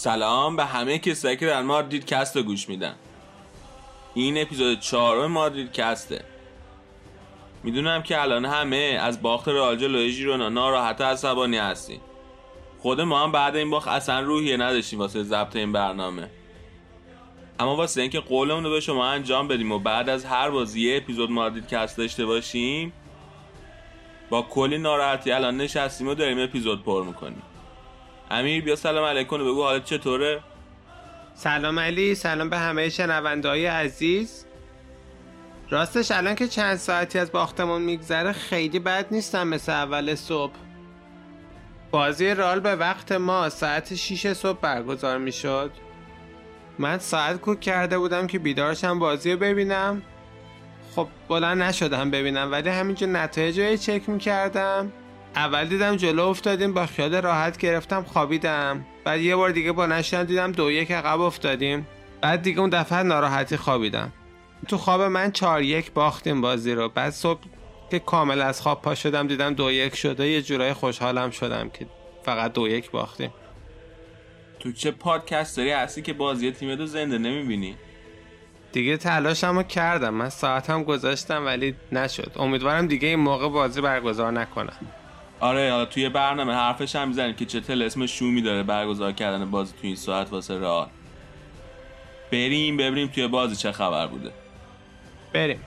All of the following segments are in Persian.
سلام به همه کسایی که در مادرید کست رو گوش میدن. این اپیزود چهارم مادرید کسته. می‌دونم که الان همه از باخت رئال جلوی ژیرونا ناراحت عصبانی هستین. خود ما هم بعد این باخت اصلا روحیه نداشتیم واسه ضبط این برنامه. اما واسه اینکه قولمون رو به شما انجام بدیم و بعد از هر بازی یه اپیزود مادرید کست داشته باشیم با کلی ناراحتی الان نشستیم و داریم اپیزود پر می‌کنیم. امیر بیا سلام علیکم بگو حالت چطوره؟ سلام علی سلام به همه شنونده های عزیز. راستش الان که چند ساعتی از باختمون میگذره خیلی بد نیستم مثل اول صبح. بازی رال به وقت ما ساعت 6 صبح برگزار می‌شد. من ساعت کوک کرده بودم که بیدارشم بازی رو ببینم. خب بلند نشدم ببینم ولی همینجا نتایج رو چک می‌کردم. اول دیدم جلو افتادیم با خیال راحت گرفتم خوابیدم. بعد یه بار دیگه با نشدم دیدم دو یک عقب افتادیم. بعد دیگه اون دفعه ناراحتی خوابیدم. تو خواب من چهار یک باختیم بازی رو. بعد صبح که کامل از خواب پا شدم دیدم دو یک شده. یه جورای خوشحالم شدم که فقط دو یک باختیم. تو چه پادکستری هستی که بازی تیم رو زنده نمی‌بینی؟ دیگه تلاشمو کردم. من ساعتم گذاشتم ولی نشد. امیدوارم دیگه این موقع بازی برگزار نکنم. آره حالا توی برنامه حرفش هم می‌زنیم که چه اسم شومی داره برگزار کردن بازی توی این ساعت واسه رئال. بریم ببینیم توی بازی چه خبر بوده. بریم.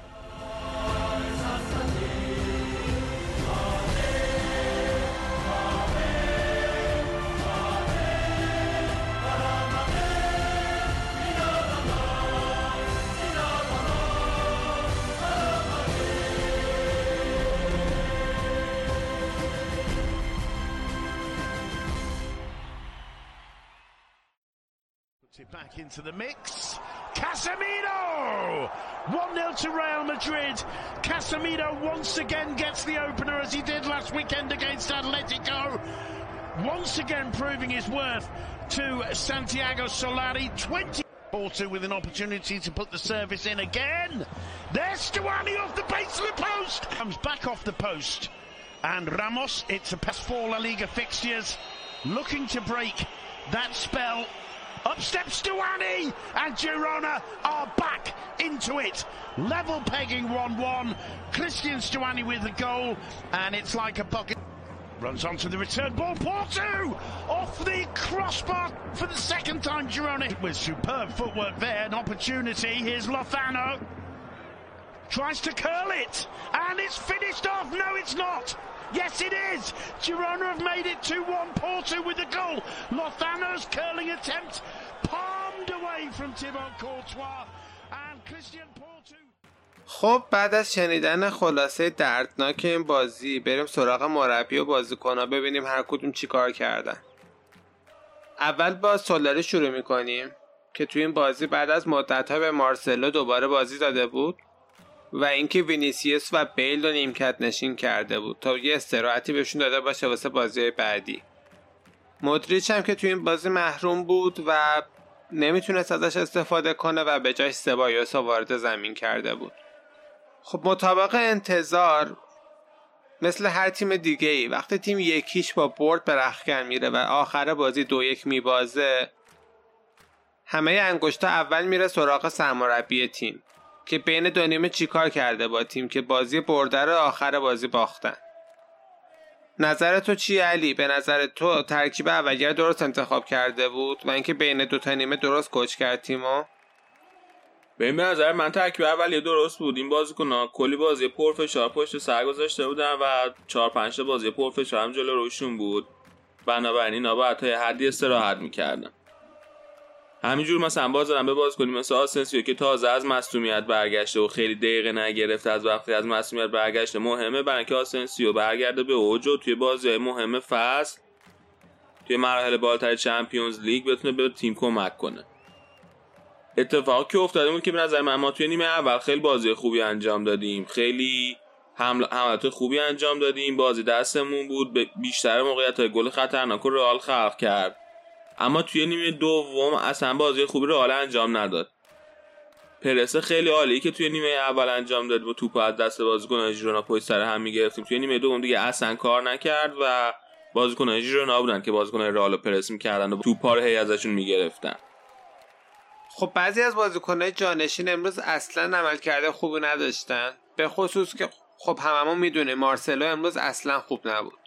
Into the mix. Casemiro! 1-0 to Real Madrid. Casemiro once again gets the opener as he did last weekend against Atletico. Once again proving his worth to Santiago Solari. 20 Porto with an opportunity to put the service in again. There's Stuani off the base of the post. Comes back off the post. And Ramos, it's a past four La Liga fixtures. Looking to break that spell up steps Stuani, and Girona are back into it. Level pegging 1-1. Christian Stuani with the goal, and it's like a bucket. Runs onto the return ball. Porto off the crossbar for the second time. Girona with superb footwork there, an opportunity. Here's Lozano. Tries to curl it, and it's finished off. No, it's not. Yes, it is. Girona have made it 2-1. Porto with the goal. Lozano's curling attempt palmed away from Thibaut Courtois and Christian Porto. خب بعد از شنیدن خلاصه دردناک این بازی بریم سراغ مربی و بازیکنها ببینیم هر کدوم چیکار کردن اول با سولاری شروع می‌کنیم که توی این بازی بعد از مدت به مارسلو دوباره بازی داده بود و اینکه وینیسیوس و بیل رو نیمکت نشین کرده بود تا یه استراحتی بهشون داده باشه واسه بازی بعدی. مدریچ هم که توی این بازی محروم بود و نمی‌تونست ازش استفاده کنه و به جاش سبایوس وارد زمین کرده بود. خب مطابق انتظار مثل هر تیم دیگه ای وقتی تیم یکیش با برد به رخکن میره و آخر بازی دو یک میبازه همه انگشتا اول میره سراغ سرمربی تیم. که بین دو نیمه چیکار کرده با تیم که بازی برده رو آخر بازی باختن. نظر تو چی علی؟ به نظر تو ترکیب اولیه درست انتخاب کرده بود و اینکه بین دو تا نیمه درست کوچ کرد تیمو؟ به نظر من ترکیب اولیه درست بود. این بازیکن کلی بازی پرفشار پشت سر گذاشته بودن و چهار پنج بازی پرفشار هم جلو روشون بود. بنابراین اینا باید تا حدی استراحت می‌کردن. همینجور مثلا باز به باز کنیم. مثل آسنسیو که تازه از مصدومیت برگشته و خیلی دقیقه نگرفته. از وقتی از مصدومیت برگشته مهمه برای اینکه آسنسیو برگرده به اوج و توی بازی مهم فصل توی مراحل بالاتر چمپیونز لیگ بتونه به تیم کمک کنه. اتفاقی که افتاده بود که به نظر من ما توی نیمه اول خیلی بازی خوبی انجام دادیم. خیلی حمل حملات خوبی انجام دادیم. بازی دستمون بود. بیشتر موقعیت های گل خطرناک رو رئال خلق کرد. اما توی نیمه دوم اصلا بازی خوبی رو حالا انجام نداد. پرس خیلی عالی که توی نیمه اول انجام داد و توپ از دست بازیکن ژیرونا پشت سر هم می‌گرفتیم. توی نیمه دوم دیگه اصلا کار نکرد و بازیکن‌های ژیرونا بودن که بازیکن‌های رئال پرس می‌کردن و توپا رو هی ازشون می‌گرفتن. خب بعضی از بازیکنهای جانشین امروز اصلا عمل کرده خوبی نداشتن. به خصوص که خب هممون می‌دونیم مارسلو امروز اصلا خوب نبود.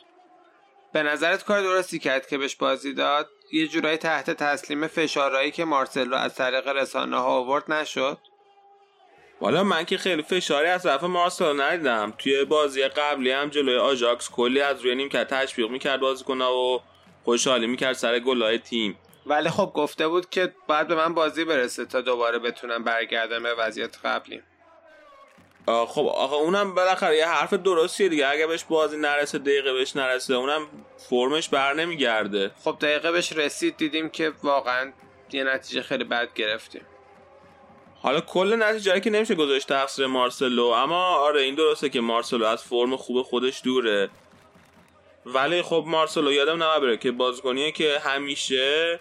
به نظرت کار درستی کرد که بهش بازی داد؟ یه جورایی تحت تسلیم فشارهایی که مارسلو از طریق رسانه ها آورد نشد؟ والا من که خیلی فشاری از طرف مارسلو ندیدم. توی بازی قبلی هم جلوی آژاکس کلی از روی نیمکت تشویق می‌کرد بازیکن‌ها و خوشحالی می‌کرد سر گلای تیم. ولی خب گفته بود که باید به من بازی برسه تا دوباره بتونم برگردم به وضعیت قبلی. خب آقا اونم بالاخره یه حرف درستیه دیگه. اگه بهش بازی نرسه دقیقه بهش نرسه اونم فرمش بر نمیگرده. خب دقیقه بهش رسید دیدیم که واقعا یه نتیجه خیلی بد گرفتیم. حالا کل نتیجه که نمیشه گذاشت تقصیر مارسلو اما آره این درسته که مارسلو از فرم خوب خودش دوره. ولی خب مارسلو یادم نمی‌بره که بازیکنیه که همیشه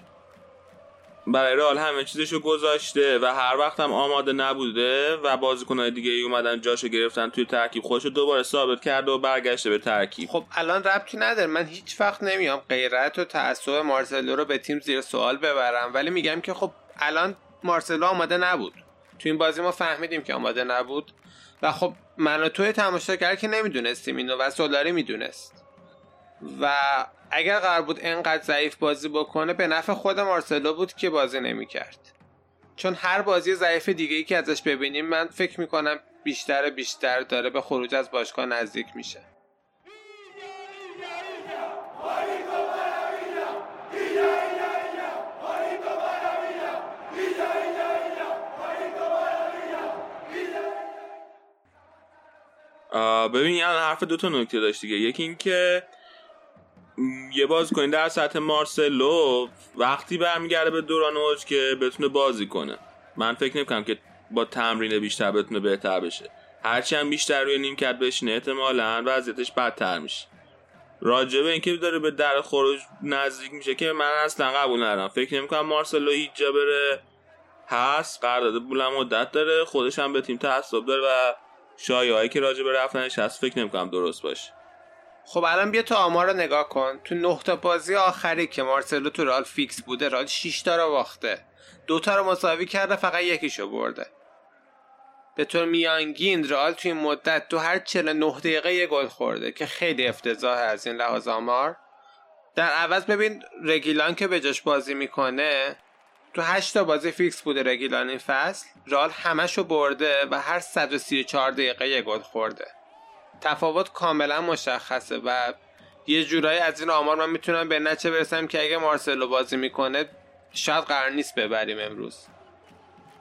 برای رئال همه چیزشو گذاشته و هر وقت هم آماده نبوده و بازیکنهای دیگه ای اومدن جاشو گرفتن توی ترکیب خودشو دوباره ثابت کرده و برگشته به ترکیب. خب الان ربطی نداره. من هیچ وقت نمیام غیرت و تعصب مارسلو رو به تیم زیر سوال ببرم. ولی میگم که خب الان مارسلو آماده نبود. تو این بازی ما فهمیدیم که آماده نبود. و خب من و توی تماشاگر که نمی‌دونستیم اینو و سولاری می‌دونست. و اگر قرار بود انقدر ضعیف بازی بکنه به نفع خود مارسلو بود که بازی نمی‌کرد. چون هر بازی ضعیف دیگه ای که ازش ببینیم من فکر می‌کنم بیشتر بیشتر داره به خروج از باشگاه نزدیک میشه. ببین یعنی حرف دو تا نکته داشت دیگه. یکی اینکه یه بازیکن در سطح مارسلو وقتی برمیگرده به دوران اوج که بتونه بازی کنه. من فکر نمی‌کنم که با تمرین بیشتر بتونه بهتر بشه. هرچی هم بیشتر روی نیمکت بشینه احتمالا وضعیتش بدتر میشه. راجبه اینکه داره به در خروج نزدیک میشه که من اصلا قبول ندارم. فکر نمی‌کنم مارسلو هیچ جا بره هست قرارداد بولم مدت داره خودش هم به تیم تعصب داره و شایعه‌هایی که راجع به رفتنش هست فکر نمی‌کنم درست باشه. خب الان بیا تو آمار رو نگاه کن. تو نه تا بازی آخری که مارسلو تو رئال فیکس بوده رئال 6 تا رو باخته. دو تا رو مساوی کرده فقط یکیشو برده. به طور میانگین رئال توی مدت تو هر 49 دقیقه یه گل خورده که خیلی افتضاح از این لحاظ آمار. در عوض ببین رگیلان که به جاش بازی می‌کنه تو 8 تا بازی فیکس بوده رگیلان این فصل. رئال همشو برده و هر 134 دقیقه یه گل خورده. تفاوت کاملا مشخصه و یه جورایی از این آمار من می‌تونم به نچه برسم که اگه مارسلو بازی می‌کنه شاید قرار نیست ببریم امروز.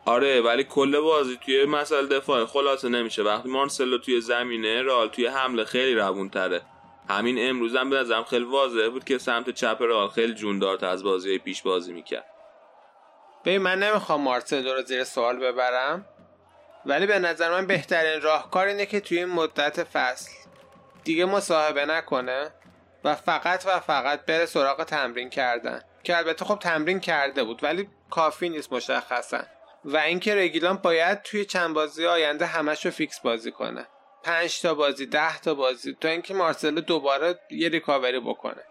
آره ولی کل بازی توی مسئله دفاع خلاصه نمیشه. وقتی مارسلو توی زمینه رال توی حمله خیلی روون تره همین امروز هم به نظرم خیلی واضح بود که سمت چپ رال خیلی جوندارت از بازی پیش بازی می‌کرد. ببین من نمی‌خوام مارسلو رو زیر سوال ببرم. ولی به نظر من بهترین راهکار اینه که توی این مدت فصل دیگه مصاحبه نکنه و فقط و فقط بره سراغ تمرین کردن. که البته خب تمرین کرده بود ولی کافی نیست مشخصا. و اینکه رگیلان باید توی چند بازی آینده همش رو فیکس بازی کنه. پنج تا بازی ده تا بازی تا اینکه مارسلو دوباره یه ریکاوری بکنه.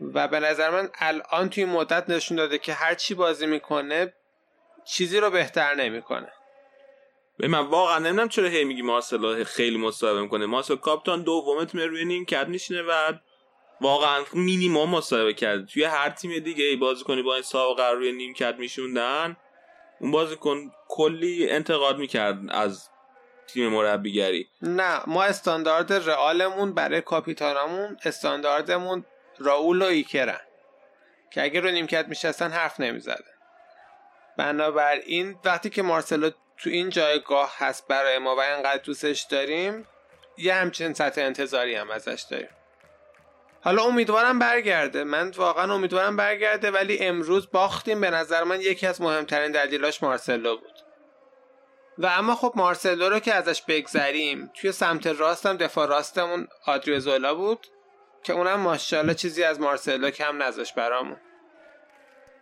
و به نظر من الان توی مدت نشون داده که هر چی بازی می‌کنه چیزی رو بهتر نمی‌کنه. به من واقعا نمی‌دونم چرا هی میگی مارسلو خیلی مصاحبه می‌کنه. مارسلو کاپیتان دوم تیم روی نیمکت میشینه و واقعا مینیمم مصاحبه کرده توی هر تیم دیگه ای بازی کنی با این سابقه روی نیمکت میشوندن اون بازیکن کلی انتقاد می‌کرد از تیم مربیگری. نه ما استاندارد رئالمون برای کاپیتانمون استانداردمون رائول و ایکرن که اگه رو نیمکت میشستن حرف نمی‌زده. بنابراین وقتی که مارسلو تو این جایگاه هست برای ما و انقدر دوستش داریم یه همچین سطح انتظاری هم ازش داریم. حالا امیدوارم برگرده. من واقعا امیدوارم برگرده ولی امروز باختیم. به نظر من یکی از مهمترین دلیلاش مارسلو بود. و اما خب مارسلو رو که ازش بگذریم توی سمت راستم دفاع راستمون آدریوزولا بود که اونم ماشاءالله چیزی از مارسلو کم نذاش برامون.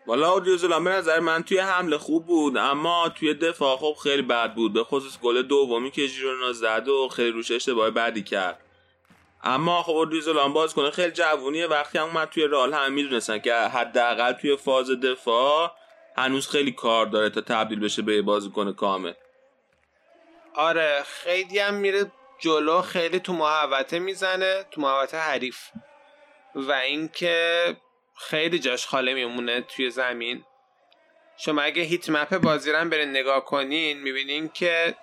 والا اودیوزولا به نظر من توی حمله خوب بود اما توی دفاع خب خیلی بد بود. به خصوص گل دومی که ژیرونا زد و خیلی روش اشتباه بدی کرد. اما خب ریزولان باز کنه خیلی جوونیه. وقتی هم اومد توی رال هم می‌دونستن که حداقل توی فاز دفاع هنوز خیلی کار داره تا تبدیل بشه به بازیکن کامل. آره خیلی هم میره جلو خیلی تو محوطه می‌زنه تو محوطه حریف. و اینکه خیلی جاش خاله میمونه توی زمین. شما اگه هیت مپ بازی رو برین نگاه کنین می‌بینین که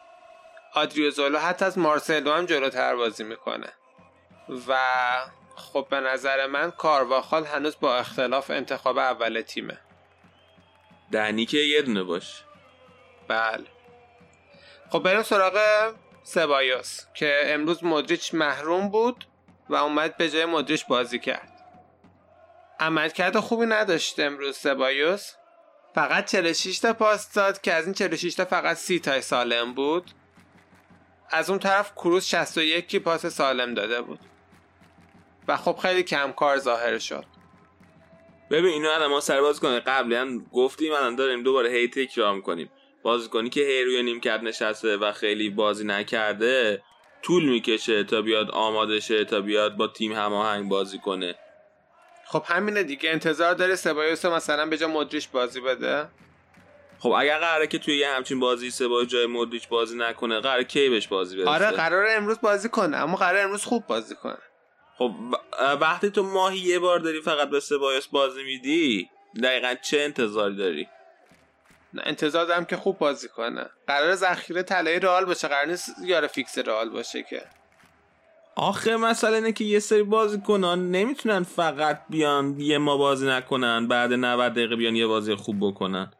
آدریوزولو حتی از مارسلو هم جلوتر بازی می‌کنه. و خب به نظر من کارواخال هنوز با اختلاف انتخاب اول تیمه. دنی که یه دونه باش بله. خب بریم سراغ سبایوس که امروز مدریچ محروم بود و اومد به جای مدریچ بازی کرد. عملکرد خوبی نداشت امروز سبایوس. فقط 46 تا پاس داد که از این 46 تا فقط 30 تا سالم بود. از اون طرف کروز 61 پاس سالم داده بود. و خب خیلی کم کار ظاهر شد. ببین اینو الان ما سر باز کنه قبلا گفتیم الان داریم دوباره هی تکرار می‌کنیم. بازیکنی که هی روی نیمکت نشسته و خیلی بازی نکرده طول می‌کشه تا بیاد آماده شه تا بیاد با تیم هماهنگ بازی کنه. خب همینه دیگه انتظار داره سبایوس مثلا به جا مدریش بازی بده. خب اگر قراره که توی یه همچین بازی سبایوس جای مدریچ بازی نکنه قراره کی بهش بازی بده آره قرار امروز بازی کنه اما قرار امروز خوب بازی کنه. خب وقتی تو ماهی یه بار داری فقط به سبایوس بازی میدی دقیقا چه انتظاری داری؟ نه انتظار دارم که خوب بازی کنه. قرار ذخیره طلای رئال باشه قرار نیست یار فیکس رئال باشه که. آخه مسئله اینه که یه سری بازیکنان نمی‌تونن فقط بیان یه ما بازی نکنن بعد 90 دقیقه بیان یه بازی خوب بکنن.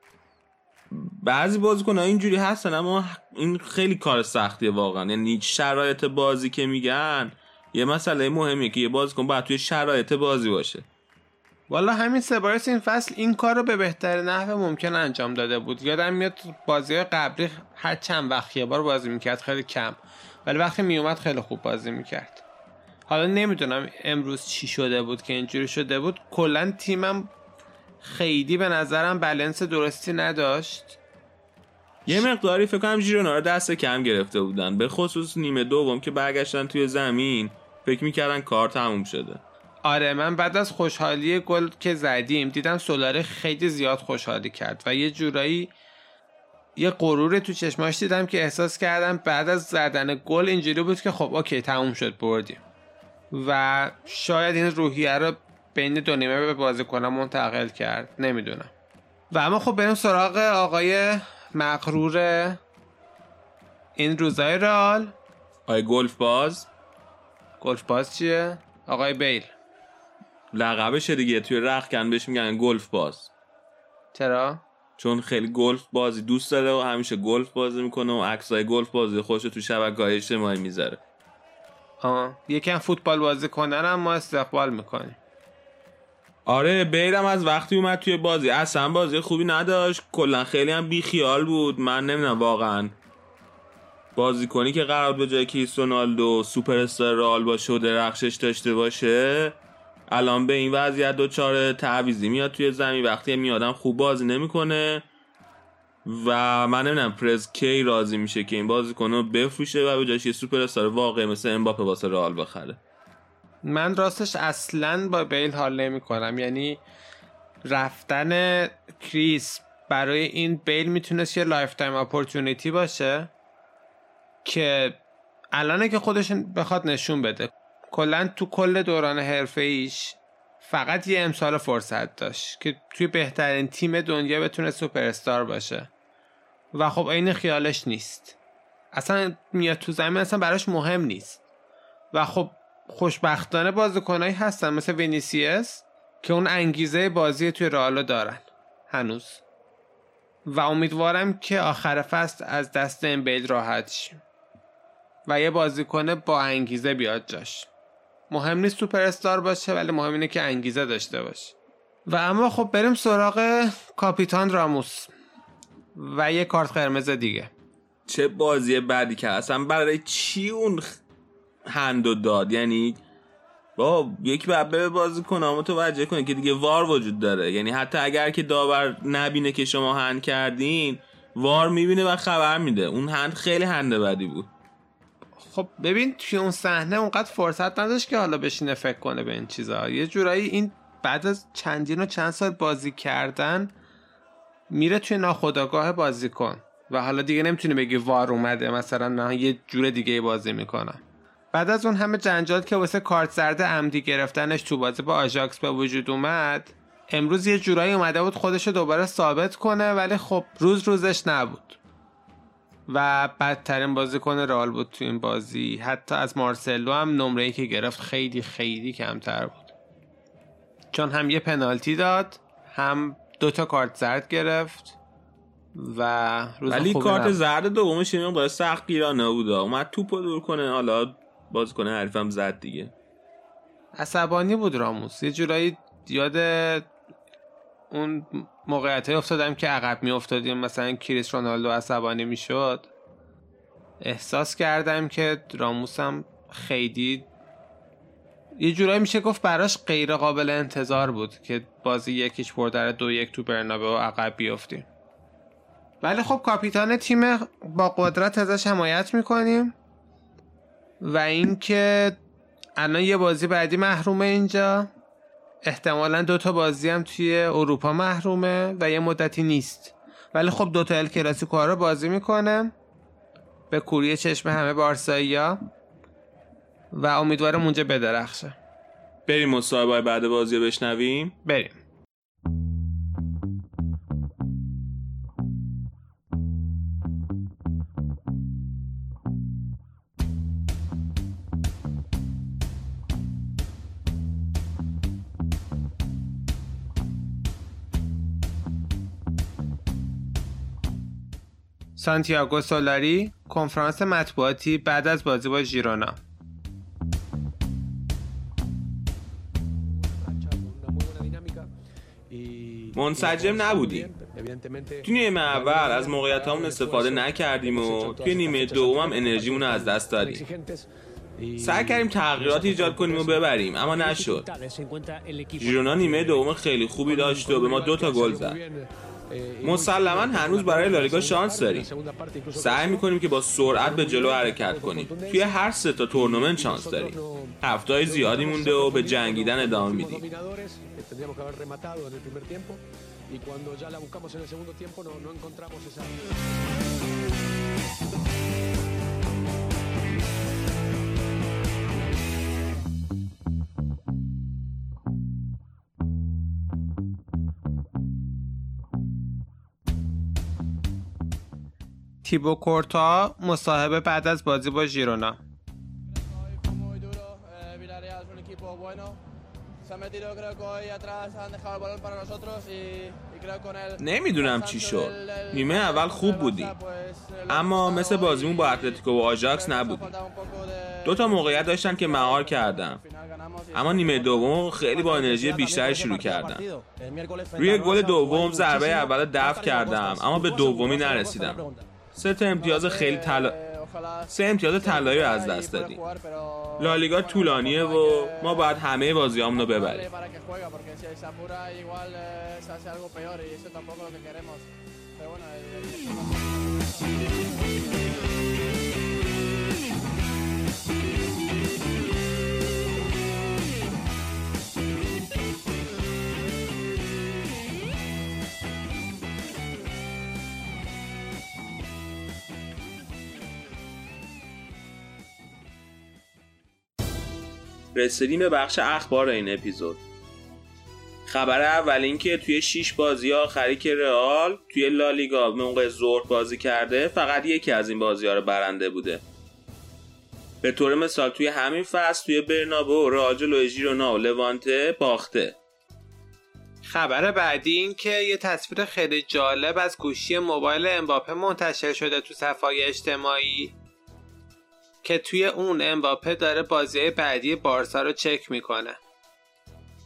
بعضی بازیکنان اینجوری هستن اما این خیلی کار سختیه واقعا. یعنی شرایط بازی که میگن یه مسئله مهمیه که یه بازیکن باید توی شرایط بازی باشه. والا همین سبایس این فصل این کار رو به بهتر نحو ممکن انجام داده بود. یادم میاد بازی قبلی هر چند وقت یه بار بازی می‌کرد خیلی کم. ولی وقتی میومد خیلی خوب بازی می‌کرد. حالا نمی‌دونم امروز چی شده بود که اینجوری شده بود. کلا تیمم خیلی به نظرم بلنس درستی نداشت. یه مقداری فکر کنم ژیرونا رو دست کم گرفته بودن. به خصوص نیمه دوم که برگشتن توی زمین فکر می‌کردن کار تموم شده. آره من بعد از خوشحالی گل که زدیم دیدم سولاره خیلی زیاد خوشحالی کرد و یه جورایی یه غرور تو چشماش دیدم که احساس کردم بعد از زدن گل اینجوری بود که خب اوکی تموم شد بردیم. و شاید این روحیه رو بین دو نیمه به بازیکنان منتقل کرد نمی‌دونم. و اما خب بریم سراغ آقای مقرور این روزای رئال آقای گلف باز. گلف باز چیه؟ آقای بیل. لقبشه دیگه توی رخکن بهش میگن گلف باز. چرا؟ چون خیلی گلف بازی دوست داره و همیشه گلف بازی می‌کنه و عکسای گلف بازی خودش تو شبکه های اجتماعی می‌ذاره. آه یکم فوتبال بازی کنن هم ما استقبال می‌کنیم. آره بیلم از وقتی اومد توی بازی اصلا بازی خوبی نداشت. کلا خیلی هم بیخیال بود. من نمی‌دونم واقعا. بازی کنی که قراره به جای کریس رونالدو سوپر استار رئال باشه و درخشش داشته باشه الان به این وضعیت دچاره تعویضی میاد توی زمین. وقتی میادم خوب بازی نمی‌کنه و من نمی‌دونم پرز کی راضی میشه که این بازیکن رو بفروشه و به جایش یه سوپر استار واقعی مثل امباپه واسه رئال بخره. من راستش اصلا با بیل حال نمی کنم یعنی رفتن کریس برای این بیل می‌تونست یه lifetime opportunity باشه که الانه که خودش بخواد نشون بده. کلا تو کل دوران حرفه ایش فقط یه امسال فرصت داشت که توی بهترین تیم دنیا بتونه سوپر استار باشه. و خب این خیالش نیست. اصلا میاد تو زمین اصلا براش مهم نیست. و خب خوشبختانه بازیکنایی هستن مثل وینیسیوس که اون انگیزه بازی توی رئال دارن. هنوز. و امیدوارم که آخر فصل از دست این بیل راحت شیم و یه بازیکن با انگیزه بیاد جاش. مهم نیست سوپر استار باشه ولی مهم اینه که انگیزه داشته باشه. و اما خب بریم سراغ کاپیتان راموس و یه کارت قرمز دیگه. چه بازی بعدی که اصلا برای چی اون هندو داد؟ یعنی با یکی بعد بره بازی کنه متوجه کنه که دیگه وار وجود داره. یعنی حتی اگر که داور نبینه که شما هند کردین وار می‌بینه و خبر میده. اون هند خیلی هنده بدی بود. خب ببین توی اون صحنه اونقدر فرصت نداشت که حالا بشینه فکر کنه به این چیزا. یه جورایی این بعد از چندین و چند سال بازی کردن میره توی ناخداگاه بازی کن و حالا دیگه نمی‌تونی بگی وار اومده مثلا نه یه جور دیگه بازی می‌کنم. بعد از اون همه جنجال که واسه کارت زرده عمدی گرفتنش تو بازی با آژاکس به وجود اومد امروز یه جورایی اومده بود خودش رو دوباره ثابت کنه ولی خب روز روزش نبود. و بدترین بازیکن رئال بود تو این بازی. حتی از مارسلو هم نمره ای که گرفت. خیلی خیلی کمتر بود. چون هم یه پنالتی داد هم دوتا کارت زرد گرفت و روز ولی کارت نبود. زرد دومش این مقدار سخت گیرانه بود. اومد توپو دور کنه. حالا بازیکن حریفم زد دیگه. عصبانی بود راموس. یه جورایی یاد اون موقعیت افتادم که عقب می افتادیم مثلا کریس رونالدو عصبانی می شد احساس کردم که راموسم خیلی یه جورایی میشه گفت براش غیر قابل انتظار بود که بازی یکیش بردر دو یک تو برنابه و عقب بیافتیم ولی خب کاپیتان تیم با قدرت ازش حمایت می‌کنیم و اینکه الان یه بازی بعدی محرومه اینجا. احتمالا دوتا بازی هم توی اروپا محرومه و یه مدتی نیست. ولی خب دوتا ال کلاسیکو ها رو بازی می‌کنه به کوری چشم همه بارسایی ها و امیدوارم اونجا بدرخشه. بریم مصاحبه بعد بازی رو بشنویم؟ بریم. سانتیاگو سولاری کنفرانس مطبوعاتی بعد از بازی با ژیرونا. منسجم نبودیم. تو نیمه اول از موقعیت همون استفاده نکردیم و توی نیمه دوم هم انرژیمون از دست دادیم. سعی کردیم تغییرات ایجاد کنیم و ببریم اما نشد. ژیرونا نیمه دوم خیلی خوبی داشت و به ما دو تا گل زد. مسلما هنوز برای لالیگا شانس داریم. سعی می‌کنیم که با سرعت به جلو حرکت کنیم. توی هر سه تا تورنمنت شانس داریم. هفتههای زیادی مونده و به جنگیدن ادامه میدیم. تیبو کورتا مصاحبه بعد از بازی با ژیرونا. نمی‌دونم چی شد. نیمه اول خوب lo اما مثل بازیمون با اتلتیکو و آژاکس نبودیم دو تا موقعیت داشتن که مهار کردم اما نیمه دوم خیلی با انرژی بیشتری شروع کردم روی گل دوم ضربه اول دفع کردم اما به دومی نرسیدم. سه تا امتیاز خیلی طلا ojalá سه امتیاز طلایی رو از دست دادیم. لالیگا طولانیه و ما باید همه بازیامون رو ببریم رسیدیم به بخش اخبار این اپیزود. خبر اول این که توی 6 بازی آخری که رئال توی لالیگا موقع ظهر بازی کرده فقط یکی از این بازی ها رو برنده بوده. به طور مثال توی همین فصل توی برنابو رئال جلوی ژیرونا و لوانته باخته. خبر بعدی این که یه تصویر خیلی جالب از گوشی موبایل امباپه منتشر شده تو صفحه اجتماعی. که توی اون امباپه داره بازی بعدی بارسا رو چک می‌کنه.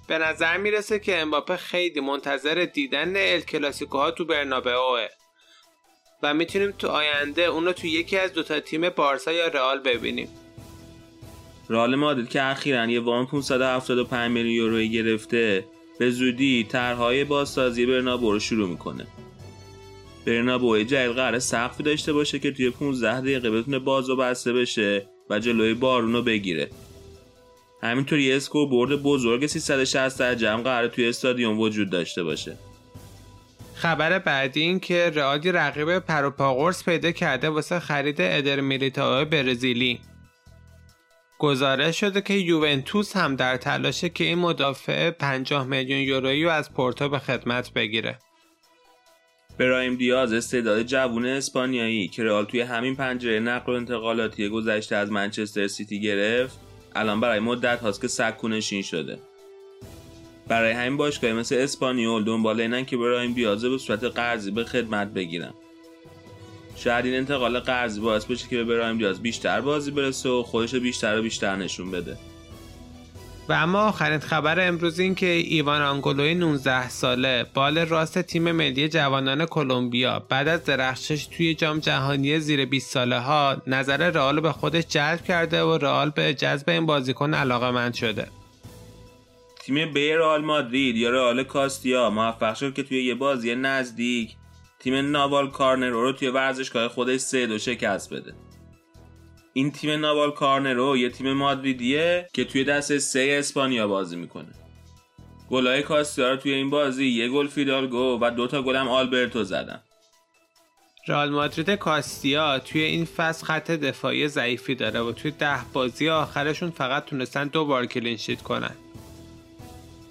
به نظر می‌رسه که امباپه خیلی منتظر دیدن ال کلاسیکوها تو برنابئوه. و می‌تونیم تو آینده اون تو یکی از دوتا تیم بارسا یا رئال ببینیم. رئال مادرید که اخیرا یه وام 575 میلیون یورویی گرفته به زودی طرحهای بازسازی برنابو رو شروع می‌کنه. برنابو جدید قرار سقفی داشته باشه که توی 15 دقیقه بتونه باز و بسته بشه و جلوی بارون رو بگیره. همینطور یه اسکور برد بزرگ 360 درجه هم قرار توی استادیوم وجود داشته باشه. خبر بعدی این که رئالی رقیب پروپاگورس پیدا کرده واسه خرید ادر میلیتائو برزیلی. گزارش شده که یوونتوس هم در تلاشه که این مدافع 50 میلیون یورویی رو از پورتو به خدمت بگیره. برایم دیاز استعداد جوون اسپانیایی که رئال توی همین پنجره نقل و انتقالاتی گذشته از منچستر سیتی گرفت الان برای مدت هاست که سکونشین شده. برای همین باشگاه مثل اسپانیول دنبال اینن که برایم دیاز به صورت قرضی به خدمت بگیرن. شاید این انتقال قرضی باعث بشه که به برایم دیاز بیشتر بازی برسه و خودش بیشتر و بیشتر نشون بده. و اما آخرین خبر امروز این که ایوان آنگولوی 19 ساله بال راست تیم ملی جوانان کلمبیا بعد از درخشش توی جام جهانی زیر 20 ساله ها نظر رئال به خودش جلب کرده و رئال به جذب این بازیکن علاقه مند شده. تیم بی رئال مادرید یا رئال کاستیا موفق شد که توی یه بازی نزدیک تیم ناوال کارنرو رو توی ورزشگاه خودش سه دو شکست بده. این تیم ناوال کارنرو یه تیم مادریدیه که توی دسته سه اسپانیا بازی می‌کنه. گلای کاستیا رو توی این بازی یه گل فیدالگو و دوتا گل هم آلبرتو زدن. رئال مادرید کاستیا توی این فصل خط دفاعی ضعیفی داره و توی ده بازی آخرشون فقط تونستن دو بار clean sheet کنن.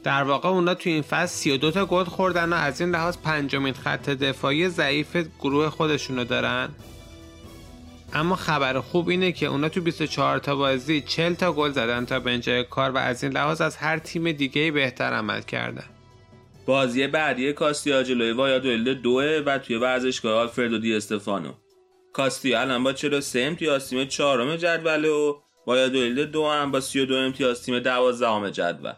در واقع اونا توی این فصل 32 تا گل خوردن و از این لحاظ پنجمین خط دفاعی ضعیف گروه خودشونو دارن. اما خبر خوب اینه که اونا تو 24 تا بازی 40 تا گل زدن تا به اینجای کار و از این لحاظ از هر تیم دیگه بهتر عمل کردن. بازی بعدی کاستیا جلوی وایادولید دوه و توی ورزشگاه آلفردو دی استفانو. کاستیا الان با 43 امتیاز تیم چهارم جدوله و وایادولید دو هم با 32 امتیاز تیم 12 جدول.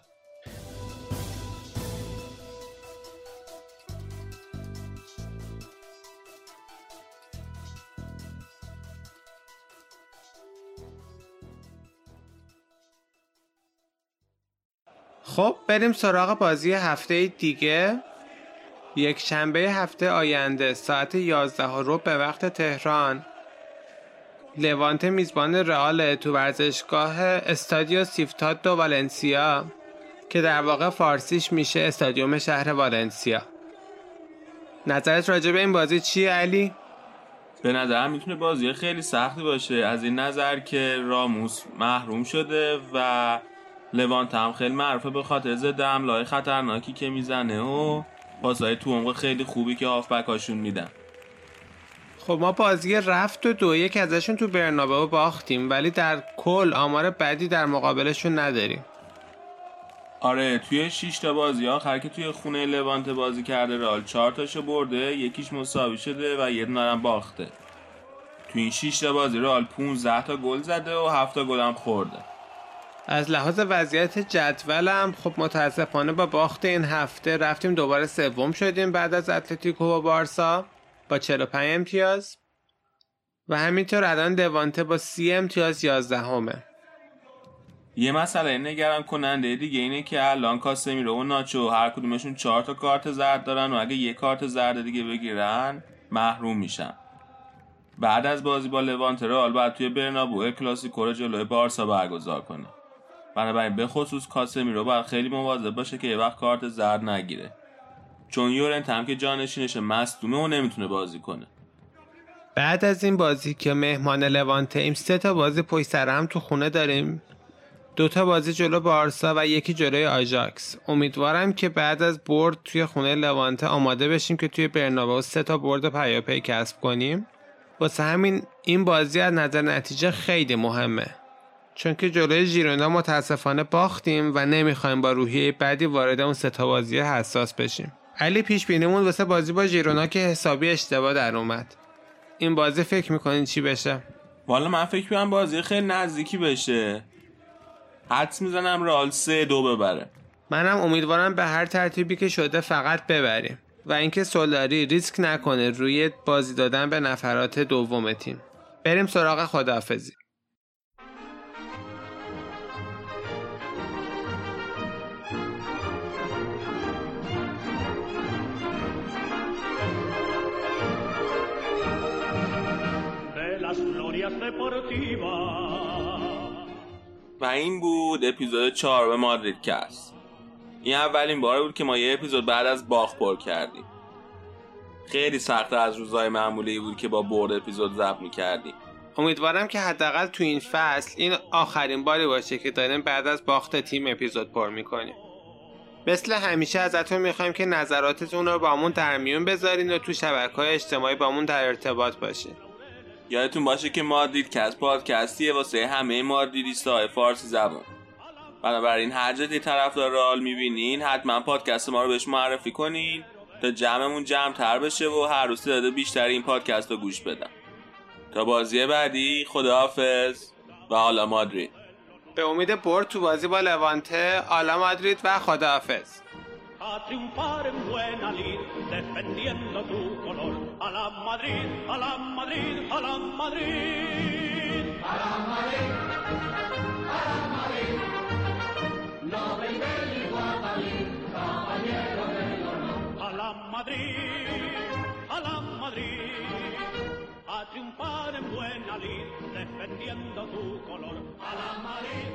خب بریم سراغ بازی هفته دیگه. یک شنبه هفته آینده ساعت 11 رو به وقت تهران. لوانت میزبان رئال تو ورزشگاه استادیو سیفتاد دو والنسیا که در واقع فارسیش میشه استادیوم شهر والنسیا. نظرت راجع به این بازی چیه علی؟ به نظرم می‌تونه بازی خیلی سختی باشه. از این نظر که راموس محروم شده و لوانت هم خیلی معروفه به خاطر ضد حمله خطرناکی که می‌زنه و پاسای تو عمق خیلی خوبی که هاشون میدن. خب ما بازی رفت و دو یک ازشون تو برنابه باختیم ولی در کل آمار بدی در مقابلشون نداریم. آره توی 6 تا بازی آخر که توی خونه لوانت بازی کرده رال 4 تاشو برده یکیش مساوی شده و یه دونه باخته. توی این 6 تا بازی رال 15 تا گل زده و 7 تا گل هم خورده. از لحاظ وضعیت جدولم خب متاسفانه با باخت این هفته رفتیم دوباره سوم شدیم بعد از اتلتیکو و بارسا با 45 امتیاز. و همینطور الان دوانته با 30 امتیاز 11 همه. یه مسئله نگران کننده دیگه اینه که الان کاسمیرو و ناچو هر کدومشون چهار تا کارت زرد دارن و اگه یه کارت زرد دیگه بگیرن محروم میشن. بعد از بازی با لوانت رئال بعد توی برنابو کلاسیکو رو جلوی بارسا برگزار کنه. بنابراین به خصوص کاسمیرو باید خیلی مواظب باشه که یه وقت کارت زرد نگیره. چون یورنت هم که جانشینش مصدومه و نمی‌تونه بازی کنه. بعد از این بازی که مهمان لوانته ایم سه تا بازی پشت سر هم تو خونه داریم. دوتا بازی جلو بارسا و یکی جلوی آژاکس. امیدوارم که بعد از برد توی خونه لوانته آماده بشیم که توی برنابه سه تا برد پیاپی کسب کنیم. واسه همین این بازی از نظر نتیجه خیلی مهمه. چون که جلوی ژیرونا متاسفانه باختیم و نمی‌خوایم با روحیه بعدی وارد اون ستا بازی حساس بشیم. علی پیش بینیمون واسه بازی با ژیرونا که حسابی اشتباه در اومد. این بازی فکر می‌کنین چی بشه؟ والا من فکر می‌کنم بازی خیلی نزدیکی بشه. حدس می‌زنم رال سه دو ببره. منم امیدوارم به هر ترتیبی که شده فقط ببریم. و اینکه سولاری ریسک نکنه روی بازی دادن به نفرات دوم تیم. بریم سراغ خداحافظی. و این بود اپیزود 4 به مادرید کست این اولین بار بود که ما یه اپیزود بعد از باخ پر کردیم. خیلی سخت از روزهای معمولی بود که با برد اپیزود ضبط می‌کردیم. امیدوارم که حداقل تو این فصل این آخرین باری باشه که داریم بعد از باخت تیم اپیزود پر می‌کنیم. مثل همیشه ازتون می‌خوایم که نظراتتون رو با در میون بذارین و تو شبکه های اجتماعی با در ارتباط باشین. یادتون باشه که مادرید کس پادکستیه واسه همه مادریدیست های فارسی زبان. بنابراین هر جدی طرفدار رئال می‌بینین حتما پادکست ما رو بهش معرفی کنین تا جمعمون جمع تر بشه و هر روز داده بیشتر این پادکست رو گوش بدن. تا بازی بعدی خداحافظ و حالا مادرید. به امید برد تو بازی با لوانته آلا مادرید و خداحافظ. A. A la Madrid, a la Madrid, a la Madrid. A la Madrid, a la Madrid. No venga compañero del honor. A la Madrid, a la Madrid. A triunfar en buena lid, defendiendo tu color. A la Madrid.